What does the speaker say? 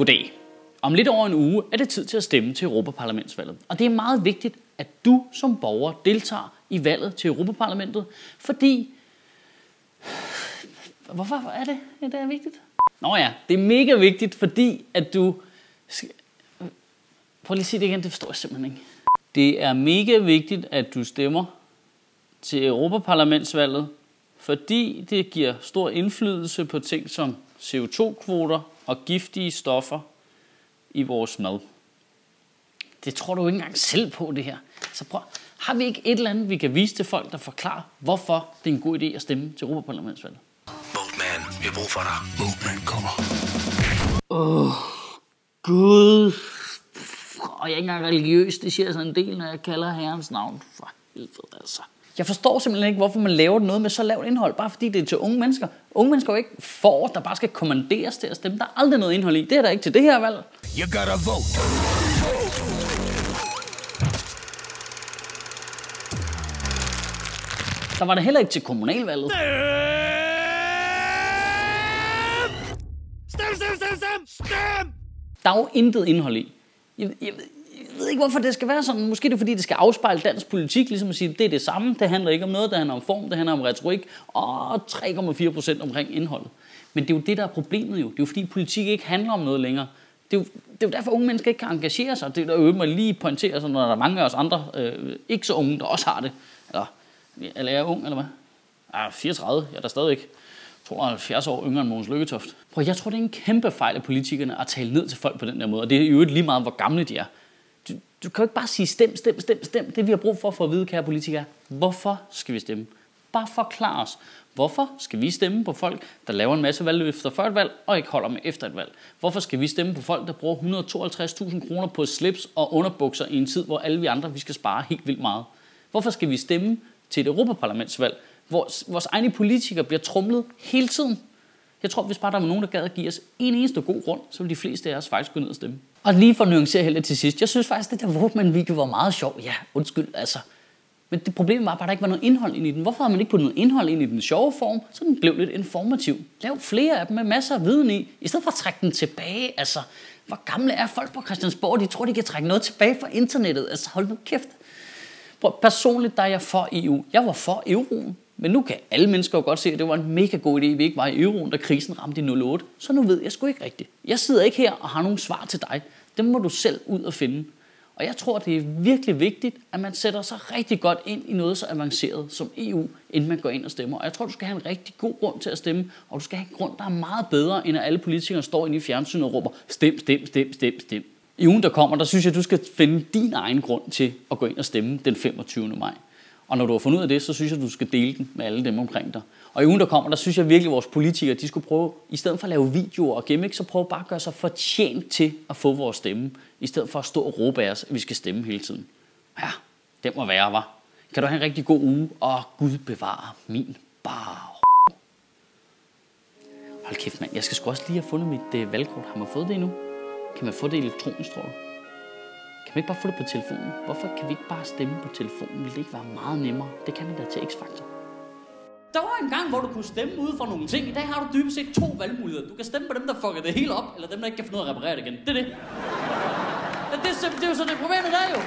Goddag. Om lidt over en uge er det tid til at stemme til Europaparlamentsvalget. Og det er meget vigtigt, at du som borger deltager i valget til Europaparlamentet, fordi... Hvorfor er det, det er vigtigt? Nå ja, det er mega vigtigt, fordi at du... Prøv lige at sige det igen, det forstår jeg simpelthen ikke. Det er mega vigtigt, at du stemmer til Europaparlamentsvalget, fordi det giver stor indflydelse på ting som CO2-kvoter og giftige stoffer i vores mad. Det tror du ikke engang selv på, det her. Så prøv, har vi ikke et eller andet, vi kan vise til folk, der forklarer, hvorfor det er en god idé at stemme til Europaparlamentsvalget? Boatman, vi har brug for dig. Boatman kommer. Åh, oh, Gud. Og jeg er ikke engang religiøs, det siger sådan en del, når jeg kalder herrens navn. For helvede altså. Jeg forstår simpelthen ikke, hvorfor man laver noget med så lavt indhold, bare fordi det er til unge mennesker. Unge mennesker er jo ikke for, der bare skal kommanderes til at stemme. Der er aldrig noget indhold i. Det er der ikke til det her valg. You gotta vote. Der var det heller ikke til kommunalvalget. Stem, stem, stem, stem, stem! Der er jo intet indhold i. Jeg, jeg, jeg ved ikke, hvorfor det skal være sådan. Måske det er, fordi det skal afspejle dansk politik, ligesom at sige, det er det samme. Det handler ikke om noget, det handler om form, det handler om retorik, og 3,4 procent omkring indholdet. Men det er jo det, der er problemet jo. Det er jo fordi, politik ikke handler om noget længere. Det er jo, det er jo derfor, unge mennesker ikke kan engagere sig. Det er jo mig lige pointere, sådan, når der er mange af os andre, øh, ikke så unge, der også har det. Eller, eller er jeg ung, eller hvad? Ah, 34, jeg er der stadigvæk 72 år yngre end Mogens Lykketoft. Prøv, jeg tror, det er en kæmpe fejl af politikerne at tale ned til folk på den der måde. Og det er jo lige meget, hvor gamle de er. Du, du kan jo ikke bare sige stem, stem, stem, stem. Det vi har brug for for at vide, kære politikere, hvorfor skal vi stemme? Bare forklar os. Hvorfor skal vi stemme på folk, der laver en masse valgløfter før et valg, og ikke holder med efter et valg? Hvorfor skal vi stemme på folk, der bruger 152.000 kroner på slips og underbukser i en tid, hvor alle vi andre vi skal spare helt vildt meget? Hvorfor skal vi stemme til et Europaparlamentsvalg, hvor vores egne politikere bliver trumlet hele tiden? Jeg tror, hvis bare der var nogen, der gad at give os en eneste god grund, så ville de fleste af os faktisk gå ned og stemme. Og lige for at nuancere helt til sidst, jeg synes faktisk, at det der Walkman-video var meget sjov. Ja, undskyld, altså. Men det problem var bare, at der ikke var noget indhold ind i den. Hvorfor har man ikke puttet noget indhold ind i den sjove form, så den blev lidt informativ? Lav flere af dem med masser af viden i, i stedet for at trække den tilbage. Altså, hvor gamle er folk på Christiansborg? De tror, de kan trække noget tilbage fra internettet. Altså, hold nu kæft. Prøv, personligt der er jeg for EU. Jeg var for euroen. Men nu kan alle mennesker jo godt se, at det var en mega god idé, at vi ikke var i euroen, da krisen ramte i 08. Så nu ved jeg sgu ikke rigtigt. Jeg sidder ikke her og har nogle svar til dig. Dem må du selv ud og finde. Og jeg tror, det er virkelig vigtigt, at man sætter sig rigtig godt ind i noget så avanceret som EU, inden man går ind og stemmer. Og jeg tror, du skal have en rigtig god grund til at stemme, og du skal have en grund, der er meget bedre, end at alle politikere står inde i fjernsynet og råber, stem, stem, stem, stem, stem. I ugen, der kommer, der synes jeg, du skal finde din egen grund til at gå ind og stemme den 25. maj. Og når du har fundet ud af det, så synes jeg, du skal dele den med alle dem omkring dig. Og i ugen, der kommer, der synes jeg virkelig, at vores politikere, de skulle prøve, i stedet for at lave videoer og gimmicks, så prøve bare at gøre sig fortjent til at få vores stemme, i stedet for at stå og råbe af os, at vi skal stemme hele tiden. Ja, det må være, var. Kan du have en rigtig god uge, og Gud bevare min bar. Hold kæft, mand. Jeg skal sgu også lige have fundet mit øh, valgkort. Har man fået det endnu? Kan man få det elektronisk, tror du? Kan man ikke bare få det på telefonen? Hvorfor kan vi ikke bare stemme på telefonen? Vil det ikke være meget nemmere? Det kan man da til X-Factor. Der var en gang, hvor du kunne stemme ud for nogle ting. I dag har du dybest set to valgmuligheder. Du kan stemme på dem, der fucker det hele op, eller dem, der ikke kan finde ud af at reparere det igen. Det er det. Det, det, det er jo så det problemet der er jo.